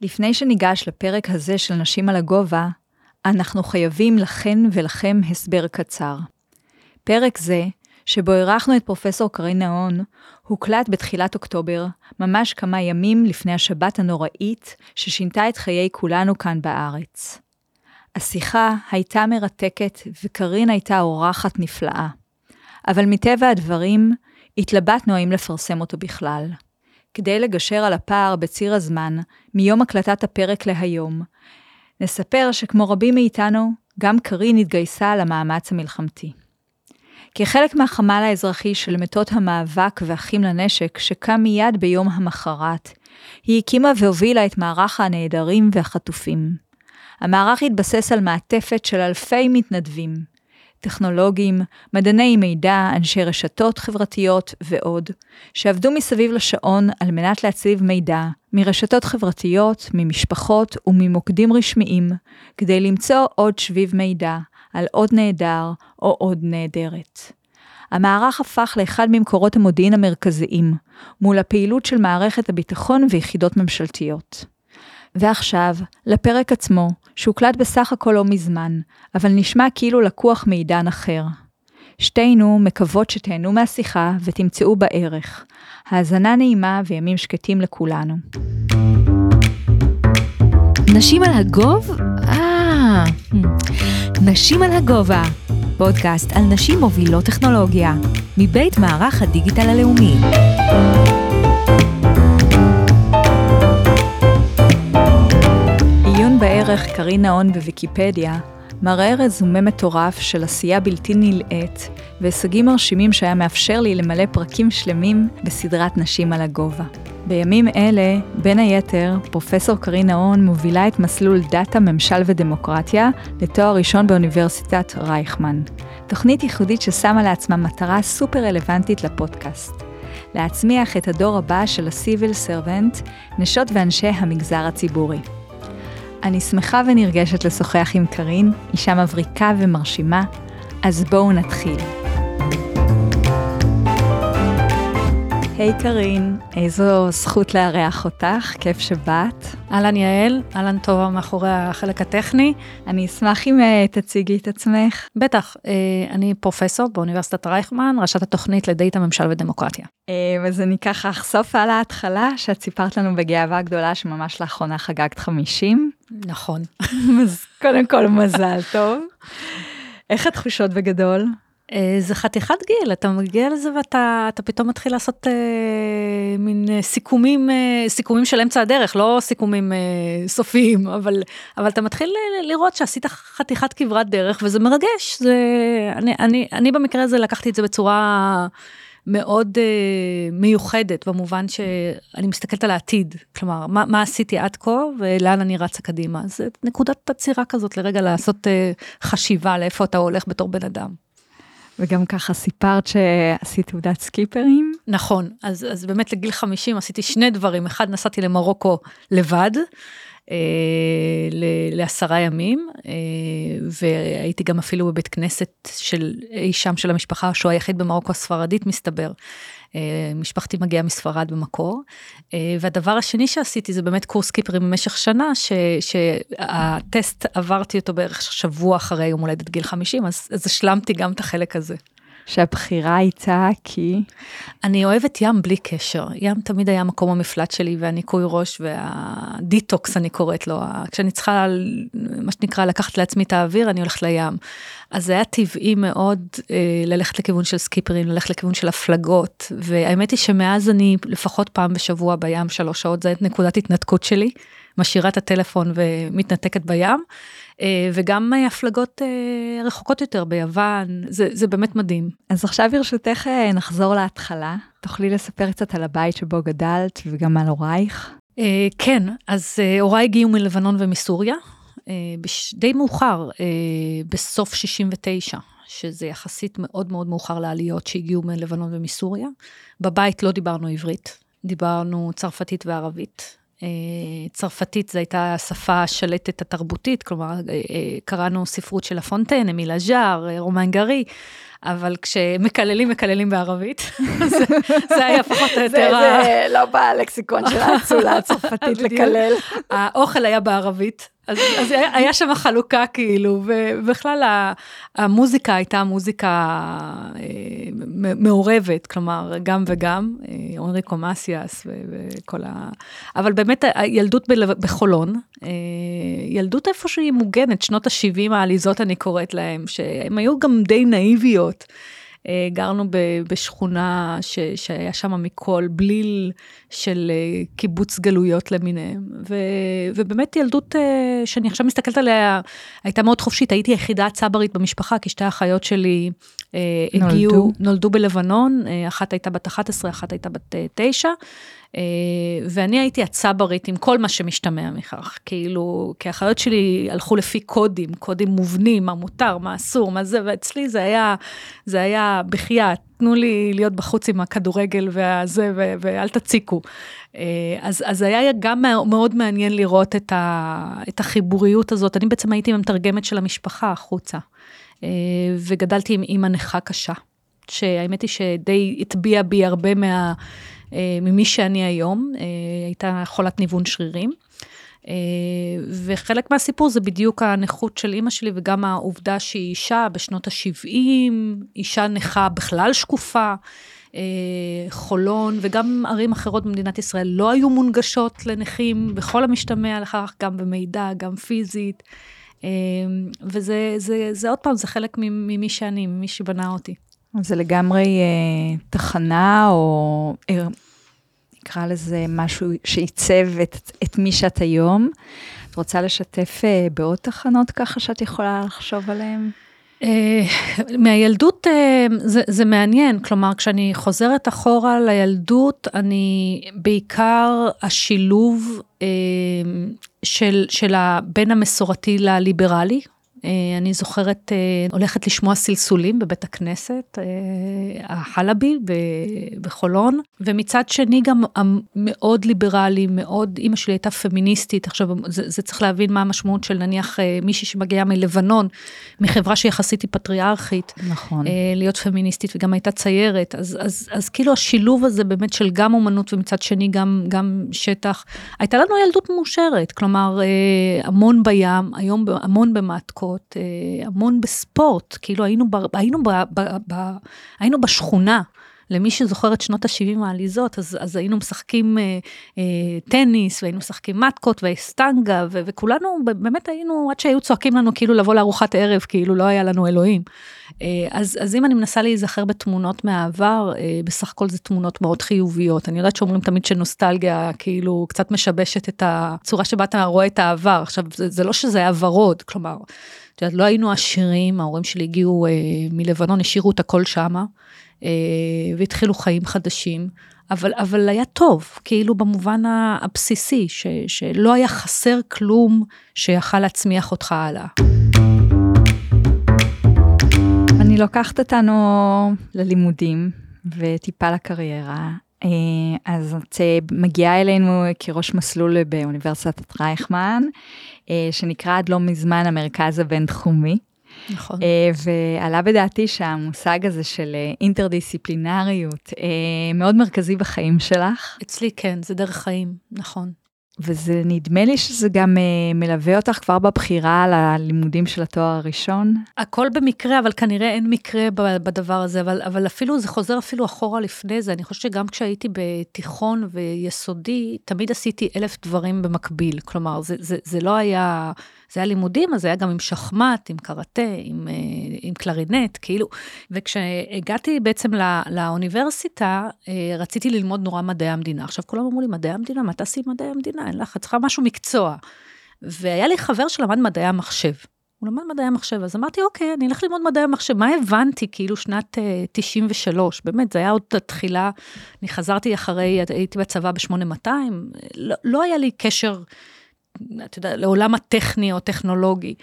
לפני שניגש לפרק הזה של נשים על הגובה, אנחנו חייבים לכן ולכם הסבר קצר. פרק זה, שבו אירחנו את פרופסור קרין נהון, הוקלט בתחילת אוקטובר, ממש כמה ימים לפני השבת הנוראית ששינתה את חיי כולנו כאן בארץ. השיחה הייתה מרתקת וקרין הייתה אורחת נפלאה. אבל מטבע הדברים, התלבטנו האם לפרסם אותו בכלל. כדי לגשר על הפער בציר הזמן, מיום הקלטת הפרק להיום, נספר שכמו רבים מאיתנו, גם קרין התגייסה למאמץ המלחמתי. כחלק מהחמ"ל האזרחי של מתות המאבק ואחים לנשק, שקם מיד ביום המחרת, היא הקימה והובילה את מערך הנעדרים והחטופים. המערך התבסס על מעטפת של אלפי מתנדבים, טכנולוגים, מדעני מידע, אנשי רשתות חברתיות ועוד, שעבדו מסביב לשעון על מנת להצליב מידע מרשתות חברתיות, ממשפחות וממוקדים רשמיים, כדי למצוא עוד שביב מידע על עוד נעדר או עוד נעדרת. המערך הפך לאחד ממקורות המודיעין המרכזיים, מול הפעילות של מערכת הביטחון ויחידות ממשלתיות. ועכשיו, לפרק עצמו, שהוקלט בסך הכל לא מזמן, אבל נשמע כאילו לקוח מעידן אחר. שתינו מקוות שתהנו מהשיחה ותמצאו בה ערך. האזנה נעימה וימים שקטים לכולנו. נשים על הגוב? אה, נשים על הגובה. פודקאסט על נשים מובילות טכנולוגיה, מבית מערך הדיגיטל הלאומי. בערך קרין נהון בוויקיפדיה מראה רזומה מטורף של עשייה בלתי נלאית והישגים מרשימים שהיה מאפשר לי למלא פרקים שלמים בסדרת נשים על הגובה. בימים אלה, בין היתר, פרופסור קרין נהון מובילה את מסלול דאטה, ממשל ודמוקרטיה לתואר ראשון באוניברסיטת רייכמן. תוכנית ייחודית ששמה לעצמה מטרה סופר רלוונטית לפודקאסט. להצמיח את הדור הבא של ה civil servant, נשות ואנשי המגזר הציבורי. אני שמחה ונרגשת לשוחח עם קארין, אישה מבריקה ומרשימה, אז בואו נתחיל. היי hey, קארין, איזו זכות לארח אותך, כיף שבאת. אהלן יעל, אהלן טובה מאחורי החלק הטכני. אני אשמח אם uh, תציגי את עצמך. בטח, uh, אני פרופסור באוניברסיטת רייכמן, ראשת התוכנית לדאטה ממשל ודמוקרטיה. Uh, אז אני ככה אחשוף על ההתחלה, שאת סיפרת לנו בגאווה גדולה שממש לאחרונה חגגת 50. נכון. אז קודם כל מזל טוב. איך התחושות בגדול? אה, זה חתיכת גיל, אתה מגיע לזה ואתה פתאום מתחיל לעשות אה, מין אה, סיכומים, אה, סיכומים של אמצע הדרך, לא סיכומים אה, סופיים, אבל, אבל אתה מתחיל אה, לראות שעשית חתיכת כברת דרך וזה מרגש. זה, אני, אני, אני במקרה הזה לקחתי את זה בצורה מאוד אה, מיוחדת, במובן שאני מסתכלת על העתיד, כלומר, מה, מה עשיתי עד כה ולאן אני רצה קדימה. זה נקודת עצירה כזאת לרגע לעשות אה, חשיבה לאיפה אתה הולך בתור בן אדם. וגם ככה סיפרת שעשית תעודת סקיפרים. נכון, אז, אז באמת לגיל 50 עשיתי שני דברים, אחד נסעתי למרוקו לבד, אה, לעשרה ימים, אה, והייתי גם אפילו בבית כנסת של אי שם של המשפחה, שהוא היחיד במרוקו הספרדית מסתבר. אה, משפחתי מגיעה מספרד במקור. אה, והדבר השני שעשיתי זה באמת קורס קיפרים במשך שנה, ש, שהטסט עברתי אותו בערך שבוע אחרי יום הולדת גיל 50, אז, אז השלמתי גם את החלק הזה. שהבחירה הייתה כי? אני אוהבת ים בלי קשר. ים תמיד היה מקום המפלט שלי והניקוי ראש והדיטוקס אני קוראת לו. כשאני צריכה, מה שנקרא, לקחת לעצמי את האוויר, אני הולכת לים. אז זה היה טבעי מאוד אה, ללכת לכיוון של סקיפרים, ללכת לכיוון של הפלגות, והאמת היא שמאז אני לפחות פעם בשבוע בים שלוש שעות, זו נקודת התנתקות שלי, משאירה את הטלפון ומתנתקת בים. אה, וגם אה, הפלגות אה, רחוקות יותר ביוון, זה, זה באמת מדהים. אז עכשיו ברשותך נחזור להתחלה. תוכלי לספר קצת על הבית שבו גדלת וגם על הורייך? כן, אז הוריי הגיעו מלבנון ומסוריה, די מאוחר, בסוף 69. שזה יחסית מאוד מאוד מאוחר לעליות שהגיעו מלבנון ומסוריה. בבית לא דיברנו עברית, דיברנו צרפתית וערבית. צרפתית זו הייתה השפה השלטת התרבותית, כלומר, קראנו ספרות של הפונטן, אמילה ז'אר, רומן גרי. אבל כשמקללים, מקללים בערבית. זה, זה היה פחות או יותר... זה, זה לא בלקסיקון של האצולה הצרפתית לקלל. האוכל היה בערבית, אז, אז היה שם חלוקה כאילו, ובכלל המוזיקה הייתה מוזיקה אה, מעורבת, כלומר, גם וגם, אה, אונריקו מסיאס וכל ה... אבל באמת הילדות בחולון, אה, ילדות איפה שהיא מוגנת, שנות ה-70 העליזות אני קוראת להם, שהן היו גם די נאיביות. גרנו בשכונה ש, שהיה שם מכל בליל של אה, קיבוץ גלויות למיניהם. ו, ובאמת ילדות אה, שאני עכשיו מסתכלת עליה, הייתה מאוד חופשית, הייתי היחידה הצברית במשפחה, כי שתי האחיות שלי הגיעו, נולדו. נולדו בלבנון, אחת הייתה בת 11, אחת הייתה בת 9. אה, ואני הייתי הצברית עם כל מה שמשתמע מכך, כאילו, כי האחיות שלי הלכו לפי קודים, קודים מובנים, מה מותר, מה אסור, מה זה, ואצלי זה היה, זה היה בחייאת, תנו לי להיות בחוץ עם הכדורגל והזה, ו- ואל תציקו. אה, אז, אז היה גם מאוד מעניין לראות את, ה, את החיבוריות הזאת. אני בעצם הייתי המתרגמת של המשפחה החוצה, אה, וגדלתי עם אימא נכה קשה, שהאמת היא שדי הטביע בי הרבה מה... אה, ממי שאני היום, הייתה חולת ניוון שרירים. אה, וחלק מהסיפור זה בדיוק הנכות של אימא שלי וגם העובדה שהיא אישה בשנות ה-70, אישה נכה בכלל שקופה. חולון וגם ערים אחרות במדינת ישראל לא היו מונגשות לנכים בכל המשתמע לכך, גם במידע, גם פיזית. וזה זה, זה עוד פעם, זה חלק ממי שאני, ממי שבנה אותי. זה לגמרי אה, תחנה, או אה, נקרא לזה משהו שעיצב את, את מי שאת היום. את רוצה לשתף אה, בעוד תחנות ככה שאת יכולה לחשוב עליהן? אה, מהילדות אה, זה, זה מעניין, כלומר כשאני חוזרת אחורה לילדות, אני בעיקר השילוב אה, של, של בין המסורתי לליברלי, אני זוכרת, אה, הולכת לשמוע סלסולים בבית הכנסת, אה, החלבי בחולון, ומצד שני גם מאוד ליברלי, מאוד, אימא שלי הייתה פמיניסטית, עכשיו זה, זה צריך להבין מה המשמעות של נניח מישהי שמגיעה מלבנון, מחברה שיחסית היא פטריארכית, נכון. להיות פמיניסטית וגם הייתה ציירת, אז, אז, אז כאילו השילוב הזה באמת של גם אומנות ומצד שני גם, גם שטח, הייתה לנו ילדות מאושרת, כלומר המון בים, היום המון במעטקות. אה, המון בספורט, כאילו היינו, ב, היינו, ב, ב, ב, היינו בשכונה. למי שזוכר את שנות ה-70 העליזות, אז, אז היינו משחקים אה, אה, טניס, והיינו משחקים מתקות ואסטנגה, ו- וכולנו באמת היינו, עד שהיו צועקים לנו כאילו לבוא לארוחת ערב, כאילו לא היה לנו אלוהים. אה, אז, אז אם אני מנסה להיזכר בתמונות מהעבר, אה, בסך הכל זה תמונות מאוד חיוביות. אני יודעת שאומרים תמיד שנוסטלגיה כאילו קצת משבשת את הצורה שבה אתה רואה את העבר. עכשיו, זה, זה לא שזה היה ורוד, כלומר, את יודעת, לא היינו עשירים, ההורים שלי הגיעו אה, מלבנון, השאירו את הכל שמה, והתחילו חיים חדשים, אבל, אבל היה טוב, כאילו במובן הבסיסי, ש, שלא היה חסר כלום שיכל להצמיח אותך הלאה. אני לוקחת אותנו ללימודים וטיפה לקריירה. אה, אז את אה, מגיעה אלינו כראש מסלול באוניברסיטת רייכמן, אה, שנקרא עד לא מזמן המרכז הבינתחומי. נכון. ועלה בדעתי שהמושג הזה של אינטרדיסציפלינריות מאוד מרכזי בחיים שלך. אצלי כן, זה דרך חיים, נכון. וזה נדמה לי שזה גם uh, מלווה אותך כבר בבחירה על הלימודים של התואר הראשון. הכל במקרה, אבל כנראה אין מקרה בדבר הזה, אבל, אבל אפילו, זה חוזר אפילו אחורה לפני זה. אני חושבת שגם כשהייתי בתיכון ויסודי, תמיד עשיתי אלף דברים במקביל. כלומר, זה, זה, זה לא היה... זה היה לימודים, אז זה היה גם עם שחמט, עם קראטה, עם, אה, עם קלרינט, כאילו. וכשהגעתי בעצם לא, לאוניברסיטה, אה, רציתי ללמוד נורא מדעי המדינה. עכשיו כולם אמרו לי, מדעי המדינה, מה תעשי עם מדעי המדינה? אין לך, צריכה משהו מקצוע. והיה לי חבר שלמד מדעי המחשב. הוא למד מדעי המחשב, אז אמרתי, אוקיי, אני אלך ללמוד מדעי המחשב. מה הבנתי, כאילו, שנת uh, אה, 93, באמת, זה היה עוד התחילה, אני חזרתי אחרי, הייתי בצבא ב-8200, לא, לא היה לי קשר את יודעת, לעולם הטכני או טכנולוגי.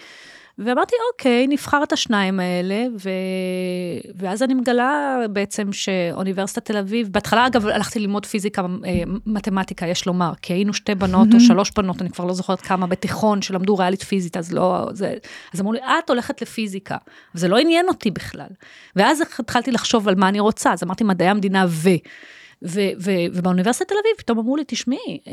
ואמרתי, אוקיי, נבחר את השניים האלה, ו... ואז אני מגלה בעצם שאוניברסיטת תל אביב, בהתחלה אגב הלכתי ללמוד פיזיקה, אה, מתמטיקה, יש לומר, כי היינו שתי בנות או שלוש בנות, אני כבר לא זוכרת כמה, בתיכון, שלמדו ריאלית פיזית, אז לא, זה... אז אמרו לי, את הולכת לפיזיקה, וזה לא עניין אותי בכלל. ואז התחלתי לחשוב על מה אני רוצה, אז אמרתי מדעי המדינה ו... ו- ו- ובאוניברסיטת תל אביב פתאום אמרו לי, תשמעי, אה,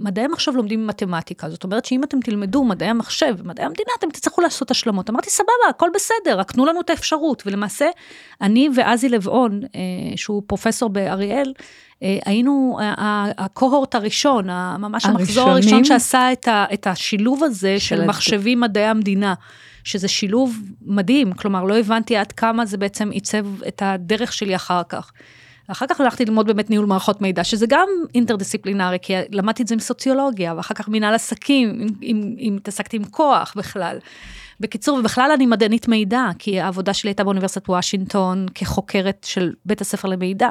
מדעי המחשב לומדים מתמטיקה, זאת אומרת שאם אתם תלמדו מדעי המחשב ומדעי המדינה, אתם תצטרכו לעשות השלמות. אמרתי, סבבה, הכל בסדר, רק תנו לנו את האפשרות. ולמעשה, אני ואזי לבעון, אה, שהוא פרופסור באריאל, אה, היינו הקוהורט הראשון, ממש המחזור הראשון שעשה את, ה, את השילוב הזה של, של מחשבים מדעי המדינה. שזה שילוב מדהים, כלומר, לא הבנתי עד כמה זה בעצם עיצב את הדרך שלי אחר כך. ואחר כך הלכתי ללמוד באמת ניהול מערכות מידע, שזה גם אינטרדיסציפלינרי, כי למדתי את זה עם סוציולוגיה, ואחר כך מנהל עסקים, אם התעסקתי עם כוח בכלל. בקיצור, ובכלל אני מדענית מידע, כי העבודה שלי הייתה באוניברסיטת וושינגטון כחוקרת של בית הספר למידע.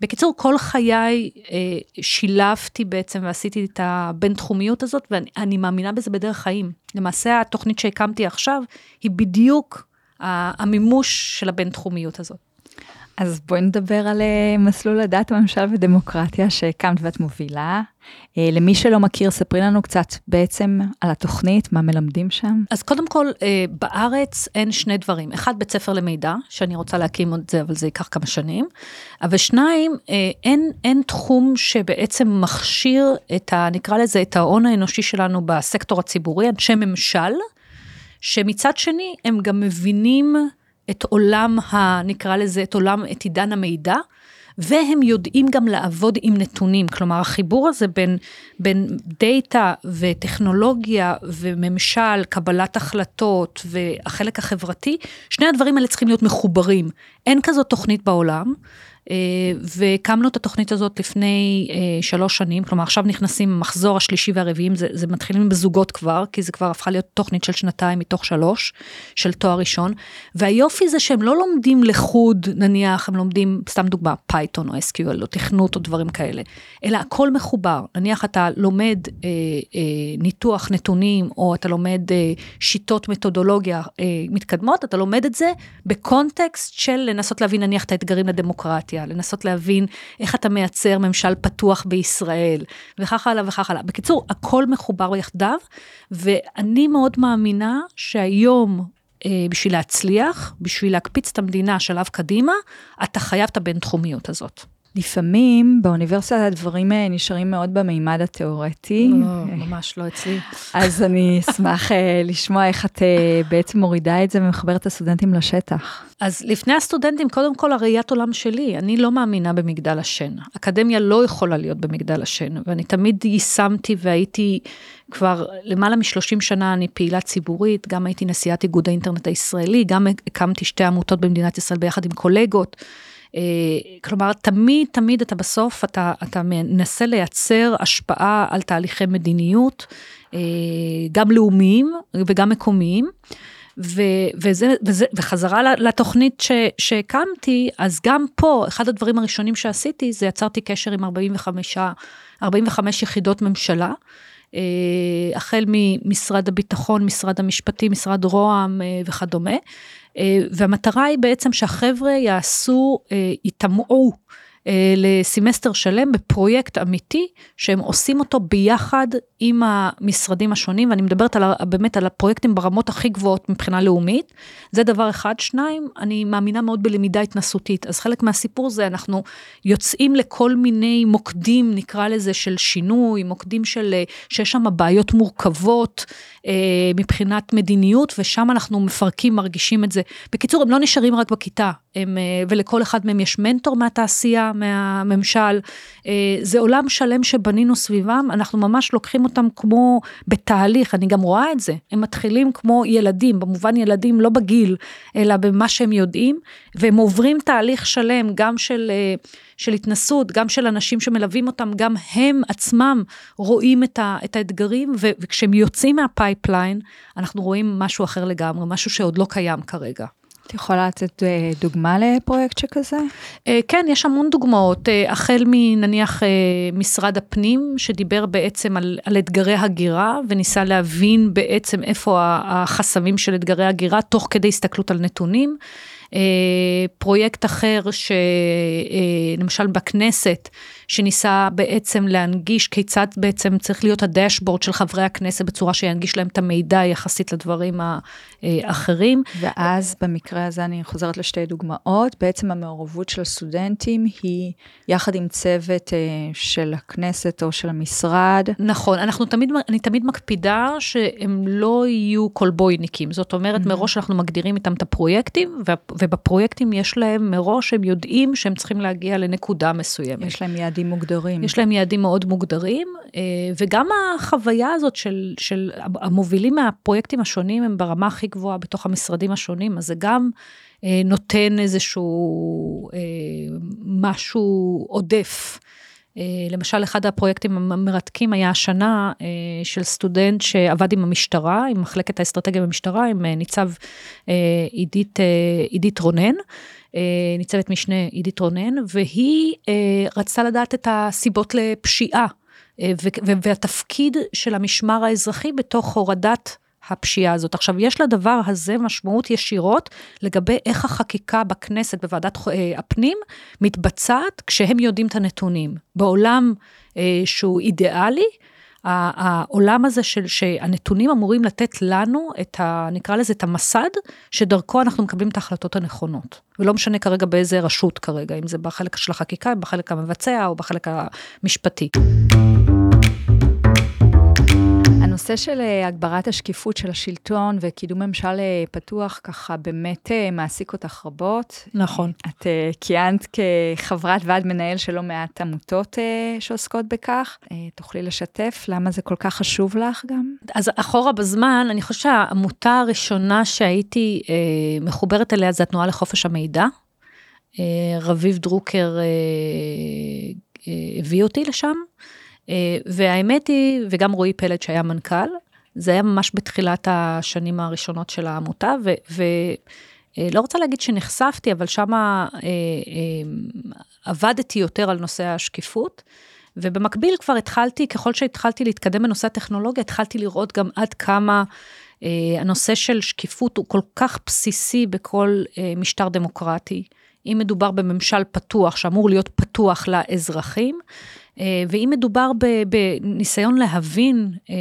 בקיצור, כל חיי אה, שילבתי בעצם ועשיתי את הבינתחומיות הזאת, ואני מאמינה בזה בדרך חיים. למעשה, התוכנית שהקמתי עכשיו, היא בדיוק המימוש של הבינתחומיות הזאת. אז בואי נדבר על אה, מסלול הדת, ממשל ודמוקרטיה שהקמת ואת מובילה. אה, למי שלא מכיר, ספרי לנו קצת בעצם על התוכנית, מה מלמדים שם. אז קודם כל, אה, בארץ אין שני דברים. אחד, בית ספר למידע, שאני רוצה להקים עוד זה, אבל זה ייקח כמה שנים. אבל שניים, אין, אין תחום שבעצם מכשיר את ה... נקרא לזה, את ההון האנושי שלנו בסקטור הציבורי, אנשי ממשל, שמצד שני, הם גם מבינים את עולם, ה, נקרא לזה, את עולם, את עידן המידע, והם יודעים גם לעבוד עם נתונים. כלומר, החיבור הזה בין, בין דאטה וטכנולוגיה וממשל, קבלת החלטות והחלק החברתי, שני הדברים האלה צריכים להיות מחוברים. אין כזאת תוכנית בעולם. אה, והקמנו את התוכנית הזאת לפני אה, שלוש שנים, כלומר עכשיו נכנסים המחזור השלישי והרביעי, זה, זה מתחילים בזוגות כבר, כי זה כבר הפכה להיות תוכנית של שנתיים מתוך שלוש, של תואר ראשון, והיופי זה שהם לא לומדים לחוד, נניח הם לומדים, סתם דוגמה, Python או SQL או תכנות או דברים כאלה, אלא הכל מחובר, נניח אתה לומד אה, אה, ניתוח נתונים, או אתה לומד אה, שיטות מתודולוגיה אה, מתקדמות, אתה לומד את זה בקונטקסט של לנסות להבין נניח את האתגרים לדמוקרטיה. דמוקרטיה, לנסות להבין איך אתה מייצר ממשל פתוח בישראל, וכך הלאה וכך הלאה. בקיצור, הכל מחובר יחדיו, ואני מאוד מאמינה שהיום, אה, בשביל להצליח, בשביל להקפיץ את המדינה שלב קדימה, אתה חייב את הבינתחומיות הזאת. לפעמים באוניברסיטה הדברים אה, נשארים מאוד במימד התיאורטי. לא, ממש לא אצלי. אז אני אשמח אה, לשמוע איך את אה, בעצם מורידה את זה ומחברת את הסטודנטים לשטח. אז לפני הסטודנטים, קודם כל הראיית עולם שלי, אני לא מאמינה במגדל השן. אקדמיה לא יכולה להיות במגדל השן, ואני תמיד יישמתי והייתי כבר למעלה מ-30 שנה אני פעילה ציבורית, גם הייתי נשיאת איגוד האינטרנט הישראלי, גם הקמתי שתי עמותות במדינת ישראל ביחד עם קולגות. אה, כלומר, תמיד, תמיד אתה בסוף, אתה, אתה מנסה לייצר השפעה על תהליכי מדיניות, אה, גם לאומיים וגם מקומיים. ו, וזה, וזה, וחזרה לתוכנית ש, שהקמתי, אז גם פה, אחד הדברים הראשונים שעשיתי, זה יצרתי קשר עם 45, 45 יחידות ממשלה, אה, החל ממשרד הביטחון, משרד המשפטים, משרד רוה"מ וכדומה. אה, והמטרה היא בעצם שהחבר'ה יעשו, יטמעו אה, אה, לסמסטר שלם בפרויקט אמיתי שהם עושים אותו ביחד עם המשרדים השונים, ואני מדברת על, באמת על הפרויקטים ברמות הכי גבוהות מבחינה לאומית. זה דבר אחד. שניים, אני מאמינה מאוד בלמידה התנסותית. אז חלק מהסיפור זה, אנחנו יוצאים לכל מיני מוקדים, נקרא לזה, של שינוי, מוקדים של, שיש שם בעיות מורכבות אה, מבחינת מדיניות, ושם אנחנו מפרקים, מרגישים את זה. בקיצור, הם לא נשארים רק בכיתה, הם, אה, ולכל אחד מהם יש מנטור מהתעשייה, מהממשל. אה, זה עולם שלם שבנינו סביבם, אנחנו ממש לוקחים אותם כמו בתהליך, אני גם רואה את זה. הם מתחילים כמו ילדים, במובן ילדים לא בגיל, אלא במה שהם יודעים, והם עוברים תהליך שלם, גם של, אה, של התנסות, גם של אנשים שמלווים אותם, גם הם עצמם רואים את, ה, את האתגרים, וכשהם יוצאים מה pipeline, אנחנו רואים משהו אחר לגמרי, משהו שעוד לא קיים כרגע. את יכולה לתת אה, דוגמה לפרויקט שכזה? אה, כן, יש המון דוגמאות, אה, החל מנניח משרד הפנים, שדיבר בעצם על, על אתגרי הגירה, וניסה להבין בעצם איפה החסמים של אתגרי הגירה, תוך כדי הסתכלות על נתונים. פרויקט אחר, שלמשל בכנסת, שניסה בעצם להנגיש כיצד בעצם צריך להיות הדשבורד של חברי הכנסת בצורה שינגיש להם את המידע יחסית לדברים האחרים. ואז במקרה הזה אני חוזרת לשתי דוגמאות, בעצם המעורבות של הסטודנטים היא יחד עם צוות אה, של הכנסת או של המשרד. נכון, אנחנו תמיד, אני תמיד מקפידה שהם לא יהיו כלבויניקים, זאת אומרת mm-hmm. מראש אנחנו מגדירים איתם את הפרויקטים, ובפרויקטים יש להם מראש, הם יודעים שהם צריכים להגיע לנקודה מסוימת. יש להם יעדים מוגדרים. יש להם יעדים מאוד מוגדרים, אה, וגם החוויה הזאת של, של המובילים מהפרויקטים השונים הם ברמה הכי גבוהה בתוך המשרדים השונים, אז זה גם אה, נותן איזשהו אה, משהו עודף. למשל, אחד הפרויקטים המרתקים היה השנה של סטודנט שעבד עם המשטרה, עם מחלקת האסטרטגיה במשטרה, עם ניצב עידית, עידית רונן. אה, ניצבת משנה עידית רונן, והיא אה, רצתה לדעת את הסיבות לפשיעה, אה, והתפקיד של המשמר האזרחי בתוך הורדת הפשיעה הזאת. עכשיו, יש לדבר הזה משמעות ישירות לגבי איך החקיקה בכנסת, בוועדת הפנים, מתבצעת כשהם יודעים את הנתונים. בעולם שהוא אידיאלי, העולם הזה של שהנתונים אמורים לתת לנו את ה... נקרא לזה את המסד, שדרכו אנחנו מקבלים את ההחלטות הנכונות. ולא משנה כרגע באיזה רשות כרגע, אם זה בחלק של החקיקה, בחלק המבצע או בחלק המשפטי. הנושא של אה, הגברת השקיפות של השלטון וקידום ממשל אה, פתוח, ככה באמת אה, מעסיק אותך רבות. נכון. את כיהנת כחברת ועד מנהל של לא מעט עמותות שעוסקות בכך. תוכלי לשתף למה זה כל כך חשוב לך גם? אז אחורה בזמן, אני חושבת שהעמותה הראשונה שהייתי מחוברת אליה זה התנועה לחופש המידע. רביב דרוקר הביא אותי לשם. אה, והאמת היא, וגם רועי פלד שהיה מנכ"ל, זה היה ממש בתחילת השנים הראשונות של העמותה, ולא אה, רוצה להגיד שנחשפתי, אבל שם אה, עבדתי יותר על נושא השקיפות. ובמקביל כבר התחלתי, ככל שהתחלתי להתקדם בנושא הטכנולוגיה, התחלתי לראות גם עד כמה אה, הנושא של שקיפות הוא כל כך בסיסי בכל אה, משטר דמוקרטי. אם מדובר בממשל פתוח, שאמור להיות פתוח לאזרחים, אה, ואם מדובר בניסיון להבין אה,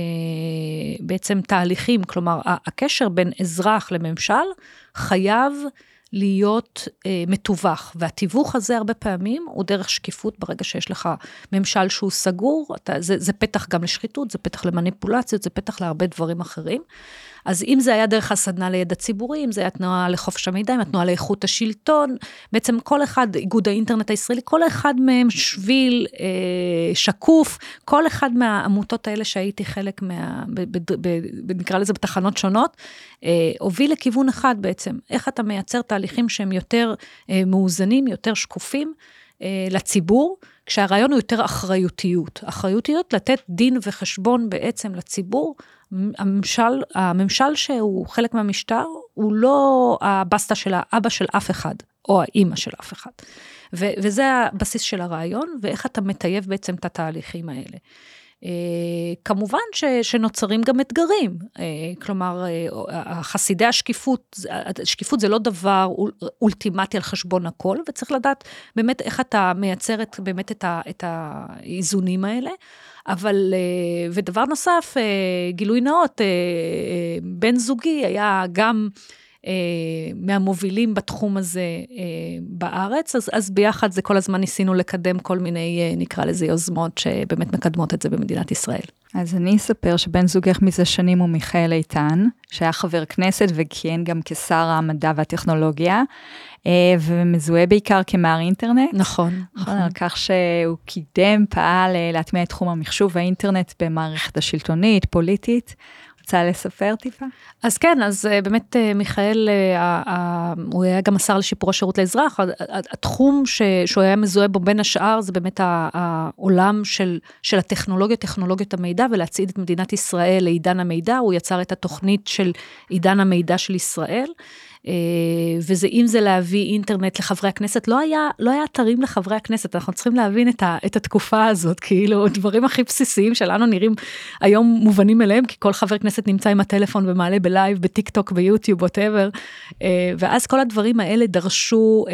בעצם תהליכים, כלומר, הקשר בין אזרח לממשל חייב להיות אה, מתווך, והתיווך הזה הרבה פעמים הוא דרך שקיפות ברגע שיש לך ממשל שהוא סגור, אתה, זה, זה פתח גם לשחיתות, זה פתח למניפולציות, זה פתח להרבה דברים אחרים. אז אם זה היה דרך הסדנה לידע ציבורי, אם זה היה תנועה לחופש המידע, אם התנועה לאיכות השלטון, בעצם כל אחד, איגוד האינטרנט הישראלי, כל אחד מהם שביל אה, שקוף, כל אחד מהעמותות האלה שהייתי חלק מה... נקרא לזה בתחנות שונות, אה, הוביל לכיוון אחד בעצם, איך אתה מייצר תהליכים שהם יותר אה, מאוזנים, יותר שקופים אה, לציבור. כשהרעיון הוא יותר אחריותיות. אחריותיות לתת דין וחשבון בעצם לציבור הממשל, הממשל שהוא חלק מהמשטר, הוא לא הבסטה של האבא של אף אחד, או האימא של אף אחד. ו- וזה הבסיס של הרעיון, ואיך אתה מטייב בעצם את התהליכים האלה. Uh, כמובן ש, שנוצרים גם אתגרים, uh, כלומר, uh, חסידי השקיפות, שקיפות זה לא דבר אול, אולטימטי על חשבון הכל, וצריך לדעת באמת איך אתה מייצר את, באמת את, ה, את האיזונים האלה. אבל, אה, ודבר נוסף, אה, גילוי נאות, אה, בן זוגי היה גם... מהמובילים בתחום הזה בארץ, אז, אז ביחד זה כל הזמן ניסינו לקדם כל מיני, נקרא לזה, יוזמות שבאמת מקדמות את זה במדינת ישראל. אז אני אספר שבן זוגך מזה שנים הוא מיכאל איתן, שהיה חבר כנסת וכיהן גם כשר המדע והטכנולוגיה, אה, ומזוהה בעיקר כמר אינטרנט. נכון, נכון. על כך שהוא קידם, פעל אה, להטמיע את תחום המחשוב והאינטרנט במערכת השלטונית, פוליטית. רוצה לספר טיפה? אז כן, אז אה, באמת מיכאל, הוא היה גם השר לשיפור השירות לאזרח, התחום שהוא היה מזוהה בו בין השאר זה באמת העולם של, של הטכנולוגיה, טכנולוגיות המידע, ולהצעיד את מדינת ישראל לעידן המידע, הוא יצר את התוכנית של עידן המידע של ישראל. אה, וזה אם זה להביא אינטרנט לחברי הכנסת, לא היה, לא היה אתרים לחברי הכנסת, אנחנו צריכים להבין את, ה, את התקופה הזאת, כאילו, הדברים הכי בסיסיים שלנו נראים היום מובנים אליהם, כי כל חבר כנסת נמצא עם הטלפון ומעלה ב live, בטיק טוק, ב YouTube, whatever, ואז כל הדברים האלה דרשו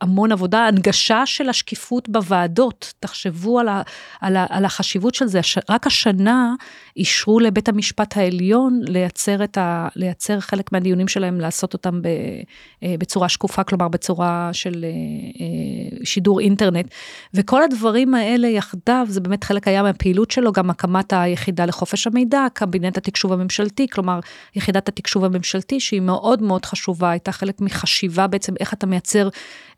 המון עבודה, הנגשה של השקיפות בוועדות, תחשבו על, ה, על, ה, על החשיבות של זה, רק השנה אישרו לבית המשפט העליון לייצר, ה, לייצר חלק מהדיונים שלהם, לעשות אותם ב, אה, בצורה שקופה, כלומר בצורה של אה, אה, שידור אינטרנט. וכל הדברים האלה יחדיו, זה באמת חלק היה מהפעילות שלו, גם הקמת היחידה לחופש המידע, קבינט התקשוב הממשלתי, כלומר יחידת התקשוב הממשלתי, שהיא מאוד מאוד חשובה, הייתה חלק מחשיבה בעצם איך אתה מייצר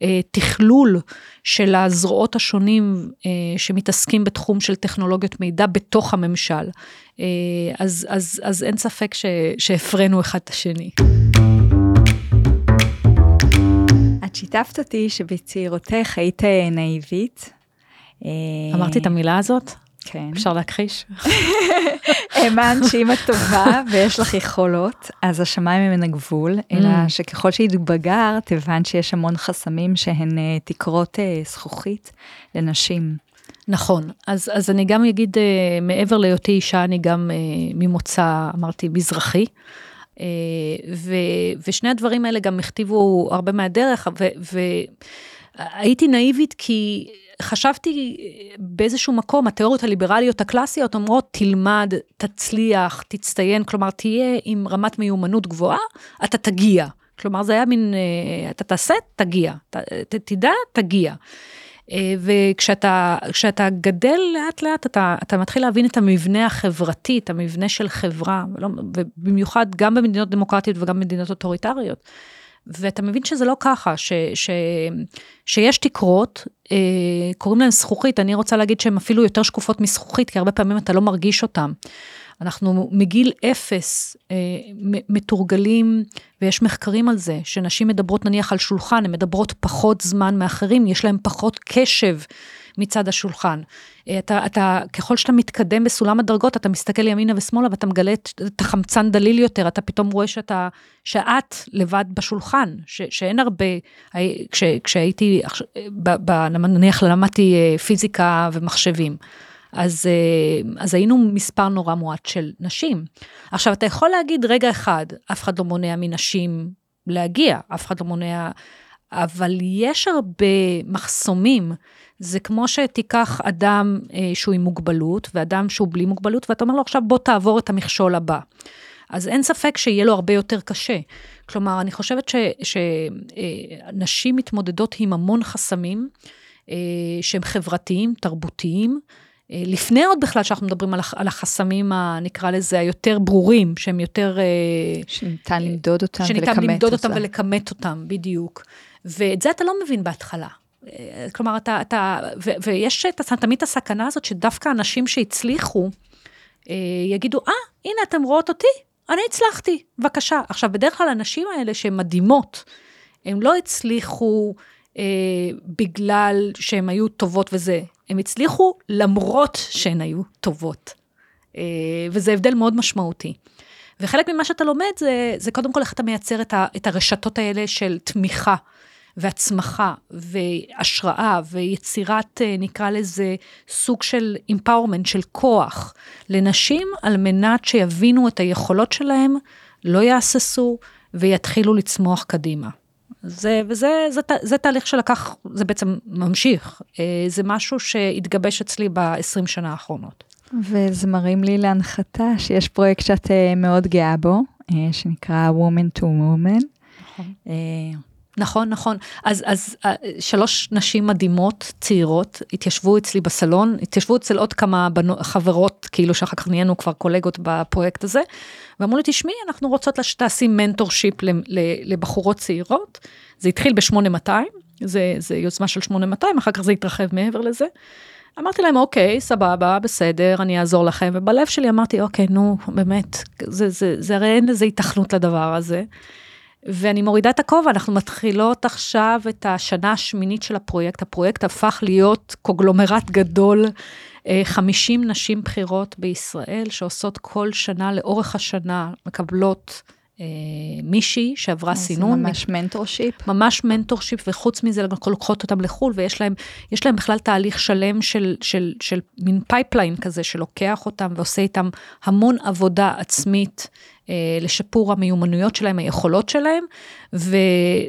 אה, תכלול של הזרועות השונים אה, שמתעסקים בתחום של טכנולוגיות מידע בתוך הממשל. אה, אז, אז, אז אין ספק שהפרינו אחד את השני. את שיתפת אותי שבצעירותך היית אה, נאיבית. אמרתי את המילה הזאת? כן. אפשר להכחיש? האמנת שאם את טובה ויש לך יכולות, אז השמיים הם הגבול, אלא mm. שככל שהתבגרת, הבנת שיש המון חסמים שהן תקרות זכוכית לנשים. נכון, אז, אז אני גם אגיד, מעבר להיותי אישה, אני גם ממוצא, אמרתי, מזרחי. Uh, ו, ושני הדברים האלה גם הכתיבו הרבה מהדרך, והייתי נאיבית כי חשבתי באיזשהו מקום, התיאוריות הליברליות הקלאסיות אומרות, תלמד, תצליח, תצטיין, כלומר, תהיה עם רמת מיומנות גבוהה, אתה תגיע. כלומר, זה היה מין, אתה תעשה, תגיע, ת, תדע, תגיע. אה, וכשאתה גדל לאט לאט, אתה, אתה מתחיל להבין את המבנה החברתי, את המבנה של חברה, ובמיוחד גם במדינות דמוקרטיות וגם במדינות אוטוריטריות. ואתה מבין שזה לא ככה, ש, ש, שיש תקרות, אה, קוראים להן זכוכית, אני רוצה להגיד שהן אפילו יותר שקופות מזכוכית, כי הרבה פעמים אתה לא מרגיש אותן. אנחנו מגיל אפס אה, מתורגלים, ויש מחקרים על זה, שנשים מדברות נניח על שולחן, הן מדברות פחות זמן מאחרים, יש להן פחות קשב מצד השולחן. אה, אתה, אתה, ככל שאתה מתקדם בסולם הדרגות, אתה מסתכל ימינה ושמאלה ואתה מגלה את החמצן דליל יותר, אתה פתאום רואה שאתה, שאת לבד בשולחן, ש, שאין הרבה, כש, כשהייתי, נניח למדתי אה, פיזיקה ומחשבים. אז, אה, אז היינו מספר נורא מועט של נשים. עכשיו, אתה יכול להגיד, רגע אחד, אף אחד לא מונע מנשים להגיע, אף אחד לא מונע, אבל יש הרבה מחסומים. זה כמו שתיקח אדם אה, שהוא עם מוגבלות, ואדם שהוא בלי מוגבלות, ואתה אומר לו, עכשיו בוא תעבור את המכשול הבא. אז אין ספק שיהיה לו הרבה יותר קשה. כלומר, אני חושבת שנשים אה, מתמודדות עם המון חסמים, אה, שהם חברתיים, תרבותיים, לפני עוד בכלל שאנחנו מדברים על החסמים, נקרא לזה, היותר ברורים, שהם יותר... אה, שניתן למדוד אותם ולכמת אותם. שניתן למדוד אותם ולכמת אותם, בדיוק. ואת זה אתה לא מבין בהתחלה. אה, כלומר, אתה, אתה, ו, ויש את, תמיד את הסכנה הזאת שדווקא אנשים שהצליחו, יגידו, אה, ah, הנה, אתם רואות אותי, אני הצלחתי, בבקשה. עכשיו, בדרך כלל הנשים האלה שהן מדהימות, הן לא הצליחו אה, בגלל שהן היו טובות וזה, הם הצליחו למרות שהן היו טובות. אה, וזה הבדל מאוד משמעותי. וחלק ממה שאתה לומד זה, זה קודם כל איך אתה מייצר את, ה, את הרשתות האלה של תמיכה והצמחה והשראה ויצירת, אה, נקרא לזה, סוג של empowerment, של כוח לנשים, על מנת שיבינו את היכולות שלהם, לא יהססו ויתחילו לצמוח קדימה. זה, וזה זה, זה, זה תהליך שלקח, זה בעצם ממשיך. אה, זה משהו שהתגבש אצלי ב-20 שנה האחרונות. וזה מרים לי להנחתה שיש פרויקט שאת אה, מאוד גאה בו, אה, שנקרא Woman to Woman. נכון. נכון, נכון. אז, אז שלוש נשים מדהימות, צעירות, התיישבו אצלי בסלון, התיישבו אצל עוד כמה בנו, חברות, כאילו שאחר כך נהיינו כבר קולגות בפרויקט הזה, ואמרו לי, תשמעי, אנחנו רוצות שתעשי mentorship לבחורות צעירות. זה התחיל ב-8200, זה, זה יוזמה של 8200, אחר כך זה התרחב מעבר לזה. אמרתי להם, אוקיי, סבבה, בסדר, אני אעזור לכם, ובלב שלי אמרתי, אוקיי, נו, באמת, זה, זה, זה הרי אין לזה היתכנות לדבר הזה. ואני מורידה את הכובע, אנחנו מתחילות עכשיו את השנה השמינית של הפרויקט. הפרויקט הפך להיות קונגלומרט גדול, 50 אה, נשים בכירות בישראל שעושות כל שנה, לאורך השנה, מקבלות אה, מישהי שעברה אז זה סינון. ממש mentorship. ממש mentorship, וחוץ מזה גם לוקחות אותם לחו"ל, ויש להם, להם בכלל תהליך שלם של, של, של מין pipeline כזה, שלוקח אותם ועושה איתם המון עבודה עצמית אה, לשיפור המיומנויות שלהם, היכולות שלהם, ו,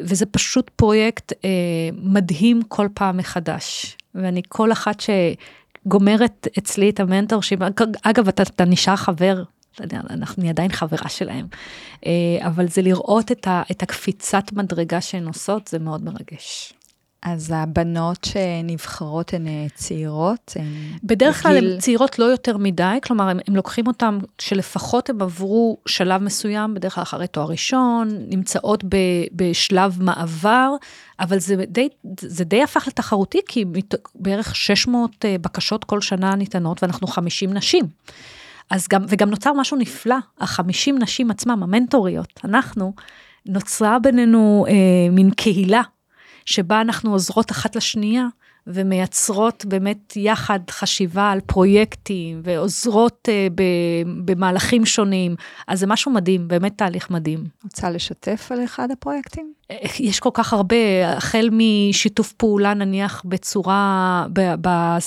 וזה פשוט פרויקט אה, מדהים כל פעם מחדש. ואני כל אחת שגומרת אצלי את ה mentorship, אגב, אתה, אתה נשאר חבר אני עדיין חברה שלהם, אה, אבל זה לראות את, ה, את הקפיצת מדרגה שהן עושות, זה מאוד מרגש. אז הבנות שנבחרות הן אה, צעירות? הן בדרך כלל בגיל- הן צעירות לא יותר מדי, כלומר, הם, הם לוקחים אותם שלפחות הם עברו שלב מסוים, בדרך כלל אחרי תואר ראשון, נמצאות ב, בשלב מעבר, אבל זה די, זה די הפך לתחרותי, כי מת, בערך 600 אה, בקשות כל שנה ניתנות, ואנחנו 50 נשים. אז גם, וגם נוצר משהו נפלא, החמישים נשים עצמם, המנטוריות, אנחנו, נוצרה בינינו אה, מין קהילה, שבה אנחנו עוזרות אחת לשנייה, ומייצרות באמת יחד חשיבה על פרויקטים, ועוזרות אה, ב, במהלכים שונים, אז זה משהו מדהים, באמת תהליך מדהים. רוצה לשתף על אחד הפרויקטים? אה, יש כל כך הרבה, החל משיתוף פעולה נניח בצורה, ב, ב, אה,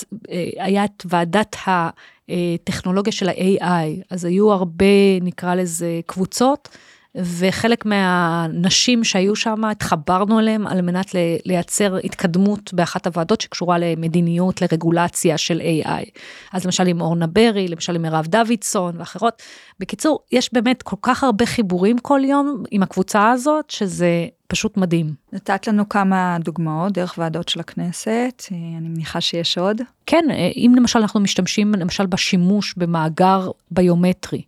היה את ועדת הטכנולוגיה של ה-AI, אז היו הרבה, נקרא לזה, קבוצות, וחלק מהנשים שהיו שם, התחברנו אליהם על מנת לייצר התקדמות באחת הוועדות שקשורה למדיניות, לרגולציה של AI. אז למשל עם אורנה ברי, למשל עם מירב דוידסון ואחרות. בקיצור, יש באמת כל כך הרבה חיבורים כל יום עם הקבוצה הזאת, שזה פשוט מדהים. נתת לנו כמה דוגמאות דרך ועדות של הכנסת, אני מניחה שיש עוד. כן, אה, אם למשל אנחנו משתמשים למשל בשימוש במאגר ביומטרי.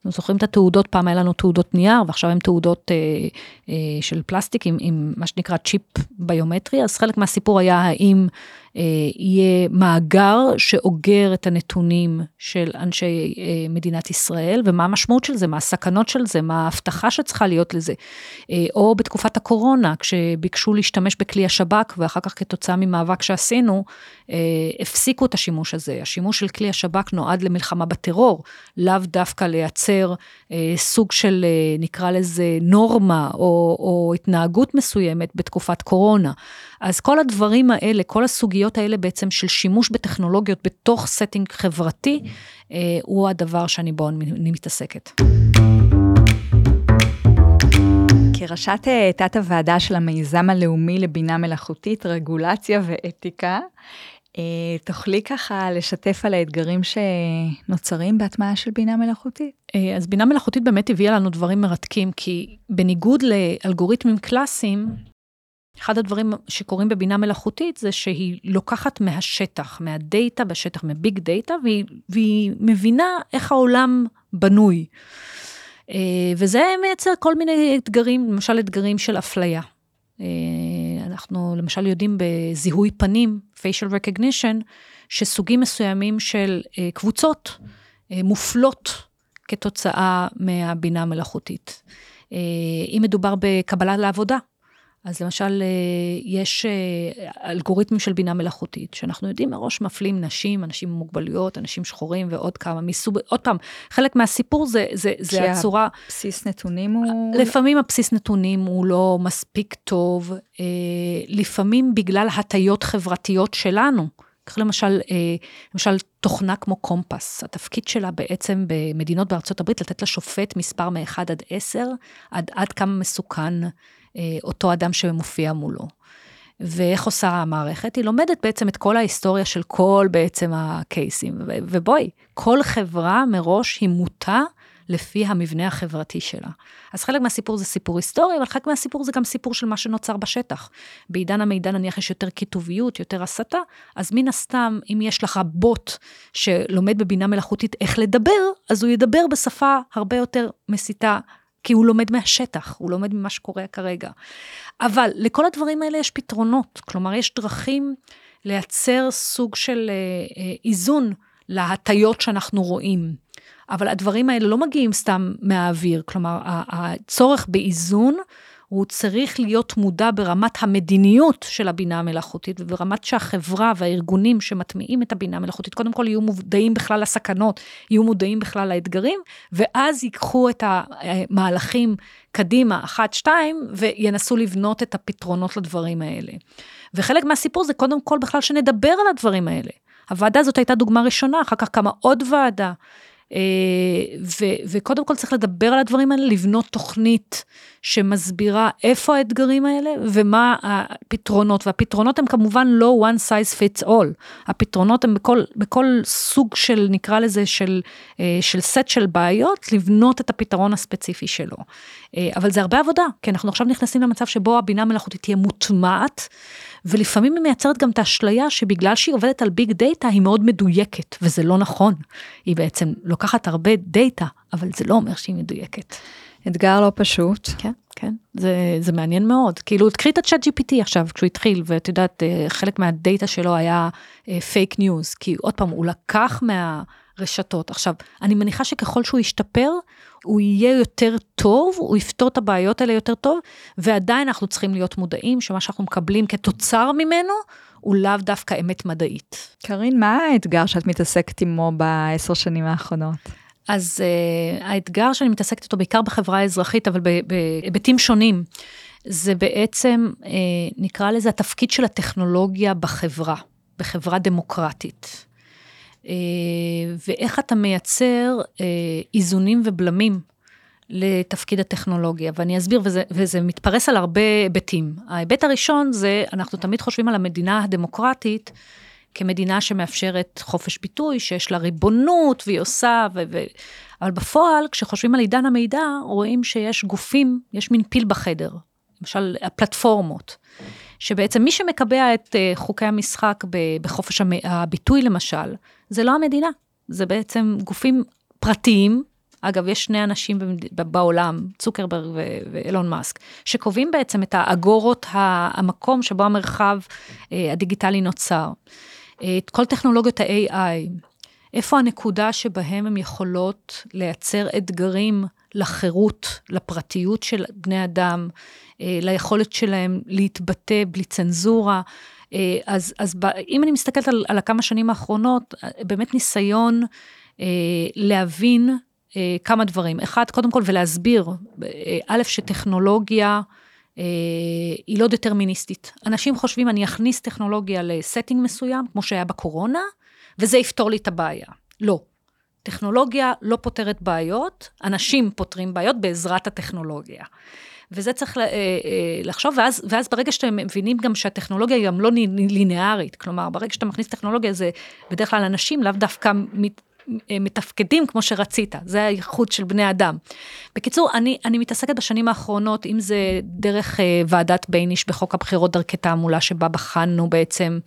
אתם זוכרים את התעודות, פעם היה לנו תעודות נייר, ועכשיו הן תעודות אה, אה, של פלסטיק עם, עם מה שנקרא צ'יפ ביומטרי, אז חלק מהסיפור היה האם יהיה מאגר שאוגר את הנתונים של אנשי אה, מדינת ישראל, ומה המשמעות של זה, מה הסכנות של זה, מה ההבטחה שצריכה להיות לזה. אה, או בתקופת הקורונה, כשביקשו להשתמש בכלי השב"כ, ואחר כך כתוצאה ממאבק שעשינו, אה, הפסיקו את השימוש הזה. השימוש של כלי השב"כ נועד למלחמה בטרור, לאו דווקא לייצר אה, סוג של, אה, נקרא לזה, נורמה או, או התנהגות מסוימת בתקופת קורונה. אז כל הדברים האלה, כל הסוגיות האלה בעצם של שימוש בטכנולוגיות בתוך setting חברתי, אה, הוא הדבר שאני בו אני מתעסקת. כראשת אה, תת הוועדה של המיזם הלאומי לבינה מלאכותית, רגולציה ואתיקה, אה, תוכלי ככה לשתף על האתגרים שנוצרים בהטמעה של בינה מלאכותית? אז בינה מלאכותית באמת הביאה לנו דברים מרתקים, כי בניגוד לאלגוריתמים קלאסיים, אחד הדברים שקורים בבינה מלאכותית זה שהיא לוקחת מהשטח, מהדאטה בשטח, מביג דאטה, והיא, והיא מבינה איך העולם בנוי. אה, וזה מייצר כל מיני אתגרים, למשל אתגרים של אפליה. אה, אנחנו למשל יודעים בזיהוי פנים, facial recognition, שסוגים מסוימים של אה, קבוצות מופלות כתוצאה מהבינה המלאכותית. אם מדובר בקבלה לעבודה, אז למשל, יש אלגוריתמים של בינה מלאכותית, שאנחנו יודעים מראש מפלים נשים, אנשים עם מוגבלויות, אנשים שחורים ועוד כמה מסוג, עוד פעם, חלק מהסיפור זה, זה, זה הצורה... בסיס נתונים הוא... לפעמים הבסיס נתונים הוא לא מספיק טוב, לפעמים בגלל הטיות חברתיות שלנו. כך למשל, למשל תוכנה כמו קומפס, התפקיד שלה בעצם במדינות בארצות הברית לתת לשופט מספר מ-1 עד 10, עד, עד כמה מסוכן אותו אדם שמופיע מולו. ואיך עושה המערכת? היא לומדת בעצם את כל ההיסטוריה של כל בעצם הקייסים. ובואי, כל חברה מראש היא מוטה לפי המבנה החברתי שלה. אז חלק מהסיפור זה סיפור היסטורי, אבל חלק מהסיפור זה גם סיפור של מה שנוצר בשטח. בעידן המידע נניח יש יותר כיתוביות, יותר הסתה, אז מן הסתם, אם יש לך בוט שלומד בבינה מלאכותית איך לדבר, אז הוא ידבר בשפה הרבה יותר מסיתה כי הוא לומד מהשטח, הוא לומד ממה שקורה כרגע. אבל לכל הדברים האלה יש פתרונות, כלומר, יש דרכים לייצר סוג של אה, אה, איזון להטיות שאנחנו רואים. אבל הדברים האלה לא מגיעים סתם מהאוויר, כלומר, הצורך באיזון הוא צריך להיות מודע ברמת המדיניות של הבינה המלאכותית, וברמת שהחברה והארגונים שמטמיעים את הבינה המלאכותית, קודם כל יהיו מודעים בכלל לסכנות, יהיו מודעים בכלל לאתגרים, ואז ייקחו את המהלכים קדימה, אחת, שתיים, וינסו לבנות את הפתרונות לדברים האלה. וחלק מהסיפור זה קודם כל בכלל שנדבר על הדברים האלה. הוועדה הזאת הייתה דוגמה ראשונה, אחר כך קמה עוד ועדה. אה, ו- וקודם כל צריך לדבר על הדברים האלה, לבנות תוכנית שמסבירה איפה האתגרים האלה ומה הפתרונות, והפתרונות הם כמובן לא one size fits all, הפתרונות הם בכל, בכל סוג של, נקרא לזה, של, אה, של סט של בעיות, לבנות את הפתרון הספציפי שלו. אה, אבל זה הרבה עבודה, כי אנחנו עכשיו נכנסים למצב שבו הבינה המלאכותית תהיה מוטמעת. ולפעמים היא מייצרת גם את האשליה שבגלל שהיא עובדת על big data היא מאוד מדויקת, וזה לא נכון. היא בעצם לוקחת הרבה דאטה, אבל זה לא אומר שהיא מדויקת. אתגר לא פשוט. כן, כן, זה, זה מעניין מאוד. כאילו, תקחי את ה ChatGPT עכשיו, כשהוא התחיל, ואת יודעת, אה, חלק מהדאטה שלו היה fake אה, news, כי עוד פעם, הוא לקח מהרשתות. עכשיו, אני מניחה שככל שהוא ישתפר, הוא יהיה יותר טוב, הוא יפתור את הבעיות האלה יותר טוב, ועדיין אנחנו צריכים להיות מודעים שמה שאנחנו מקבלים כתוצר ממנו, הוא לאו דווקא אמת מדעית. קרין, מה האתגר שאת מתעסקת עמו בעשר שנים האחרונות? אז uh, האתגר שאני מתעסקת איתו בעיקר בחברה האזרחית, אבל בהיבטים שונים, זה בעצם, uh, נקרא לזה התפקיד של הטכנולוגיה בחברה, בחברה דמוקרטית. Uh, ואיך אתה מייצר uh, איזונים ובלמים לתפקיד הטכנולוגיה, ואני אסביר, וזה, וזה מתפרס על הרבה היבטים. ההיבט הראשון זה, אנחנו תמיד חושבים על המדינה הדמוקרטית, כמדינה שמאפשרת חופש ביטוי, שיש לה ריבונות והיא עושה, ו- ו- אבל בפועל, כשחושבים על עידן המידע, רואים שיש גופים, יש מין פיל בחדר, למשל הפלטפורמות, שבעצם מי שמקבע את uh, חוקי המשחק בחופש הביטוי למשל, זה לא המדינה, זה בעצם גופים פרטיים, אגב, יש שני אנשים בעולם, צוקרברג ואילון מאסק, שקובעים בעצם את האגורות, המקום שבו המרחב אה, הדיגיטלי נוצר. את כל טכנולוגיות ה-AI, איפה הנקודה שבהם הן יכולות לייצר אתגרים לחירות, לפרטיות של בני אדם, אה, ליכולת שלהם להתבטא בלי צנזורה. אה, אז, אז אם אני מסתכלת על, על הכמה שנים האחרונות, באמת ניסיון אה, להבין כמה דברים. אחד, קודם כל, ולהסביר, א', שטכנולוגיה, אה, היא לא דטרמיניסטית. אנשים חושבים, אני אכניס טכנולוגיה לסטינג מסוים, כמו שהיה בקורונה, וזה יפתור לי את הבעיה. לא. טכנולוגיה לא פותרת בעיות, אנשים פותרים בעיות בעזרת הטכנולוגיה. וזה צריך אה, אה, לחשוב, ואז, ואז ברגע שאתם מבינים גם שהטכנולוגיה היא גם לא לינארית, כלומר, ברגע שאתה מכניס טכנולוגיה, זה בדרך כלל אנשים לאו דווקא אה, מתפקדים כמו שרצית, זה הייחוד של בני אדם. בקיצור, אני, אני מתעסקת בשנים האחרונות, אם זה דרך ועדת בייניש בחוק הבחירות דרכי תעמולה, שבה בחנו בעצם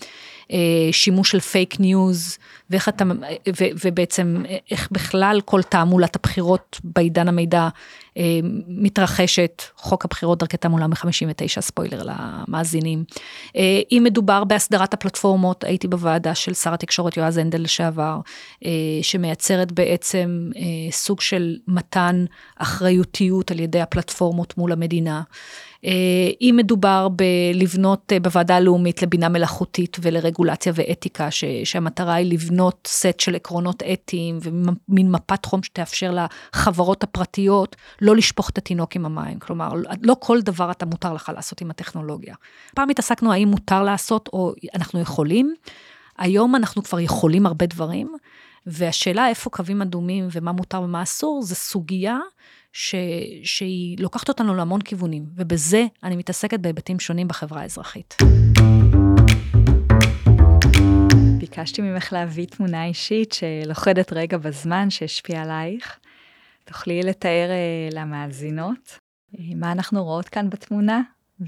שימוש של fake news, ואיך אתה, ו, ובעצם איך בכלל כל תעמולת הבחירות בעידן המידע אה, מתרחשת, חוק הבחירות דרכי תעמולה מ-59, ספוילר למאזינים. אה, אם מדובר בהסדרת הפלטפורמות, הייתי בוועדה של שר התקשורת יועז הנדל לשעבר, אה, שמייצרת בעצם אה, סוג של מתן אחריותיות על ידי הפלטפורמות מול המדינה. אה, אם מדובר בלבנות אה, בוועדה הלאומית לבינה מלאכותית ולרגולציה ואתיקה, ש, שהמטרה היא לבנות סט של עקרונות אתיים ומין מפת חום שתאפשר לחברות הפרטיות לא לשפוך את התינוק עם המים. כלומר, לא כל דבר אתה מותר לך לעשות עם הטכנולוגיה. פעם התעסקנו האם מותר לעשות או אנחנו יכולים. היום אנחנו כבר יכולים הרבה דברים, והשאלה איפה קווים אדומים ומה מותר ומה אסור, זו סוגיה ש, שהיא לוקחת אותנו להמון כיוונים, ובזה אני מתעסקת בהיבטים שונים בחברה האזרחית. ביקשתי ממך להביא תמונה אישית שלוכדת רגע בזמן שהשפיעה עלייך. תוכלי לתאר uh, למאזינות uh, מה אנחנו רואות כאן בתמונה?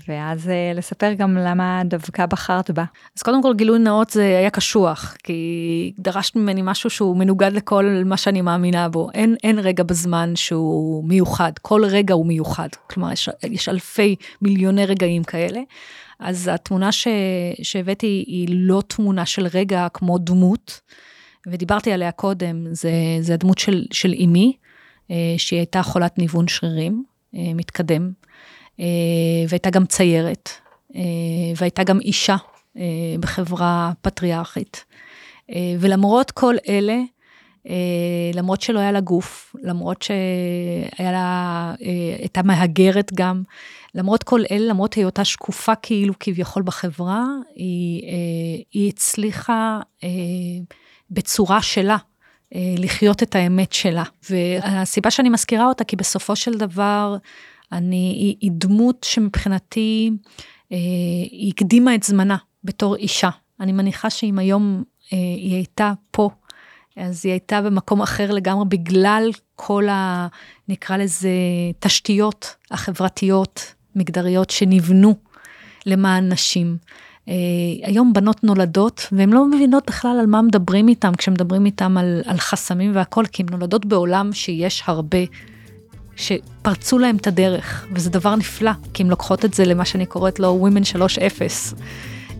ואז uh, לספר גם למה דווקא בחרת בה. אז קודם כל גילוי נאות זה היה קשוח, כי דרשת ממני משהו שהוא מנוגד לכל מה שאני מאמינה בו. אין, אין רגע בזמן שהוא מיוחד, כל רגע הוא מיוחד. כלומר, יש, יש אלפי מיליוני רגעים כאלה. אז התמונה ש, שהבאתי היא לא תמונה של רגע כמו דמות, ודיברתי עליה קודם, זה, זה הדמות של, של אימי, אה, שהיא הייתה חולת ניוון שרירים, אה, מתקדם. והייתה גם ציירת, והייתה גם אישה בחברה פטריארכית. ולמרות כל אלה, למרות שלא היה לה גוף, למרות שהיה לה, הייתה מהגרת גם, למרות כל אלה, למרות היותה שקופה כאילו כביכול בחברה, היא, היא הצליחה בצורה שלה לחיות את האמת שלה. והסיבה שאני מזכירה אותה, כי בסופו של דבר, אני, היא, היא דמות שמבחינתי, היא הקדימה את זמנה בתור אישה. אני מניחה שאם היום היא הייתה פה, אז היא הייתה במקום אחר לגמרי בגלל כל ה... נקרא לזה תשתיות החברתיות, מגדריות, שנבנו למען נשים. Uh, היום בנות נולדות והן לא מבינות בכלל על מה מדברים איתם כשמדברים איתם על, על חסמים והכל, כי הן נולדות בעולם שיש הרבה שפרצו להם את הדרך, וזה דבר נפלא, כי הן לוקחות את זה למה שאני קוראת לו Women 3.0.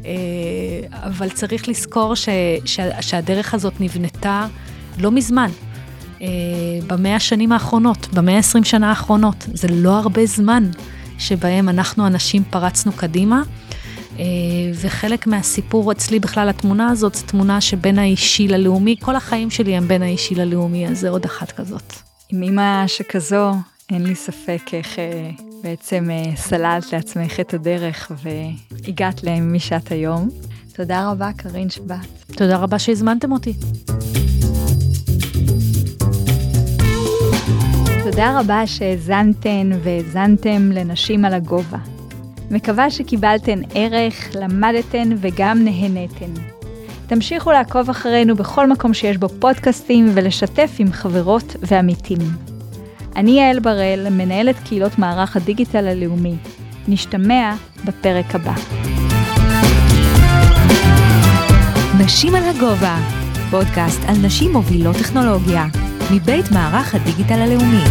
אה, אבל צריך לזכור ש, ש, שהדרך הזאת נבנתה לא מזמן, אה, במאה השנים האחרונות, במאה ה-20 שנה האחרונות. זה לא הרבה זמן שבהם אנחנו הנשים פרצנו קדימה. אה, וחלק מהסיפור אצלי בכלל, התמונה הזאת, זו תמונה שבין האישי ללאומי, כל החיים שלי הם בין האישי ללאומי, אז זה עוד אחת כזאת. עם אימא שכזו, אין לי ספק איך אה, בעצם אה, סללת לעצמך את הדרך והגעת למי שאת היום. תודה רבה, קרין שבת. תודה רבה שהזמנתם אותי. תודה רבה שהאזנתן והאזנתם לנשים על הגובה. מקווה שקיבלתן ערך, למדתן וגם נהנתן. תמשיכו לעקוב אחרינו בכל מקום שיש בו פודקאסטים ולשתף עם חברות ועמיתים. אני יעל בראל, מנהלת קהילות מערך הדיגיטל הלאומי. נשתמע בפרק הבא. נשים על הגובה, פודקאסט על נשים מובילות טכנולוגיה, מבית מערך הדיגיטל הלאומי.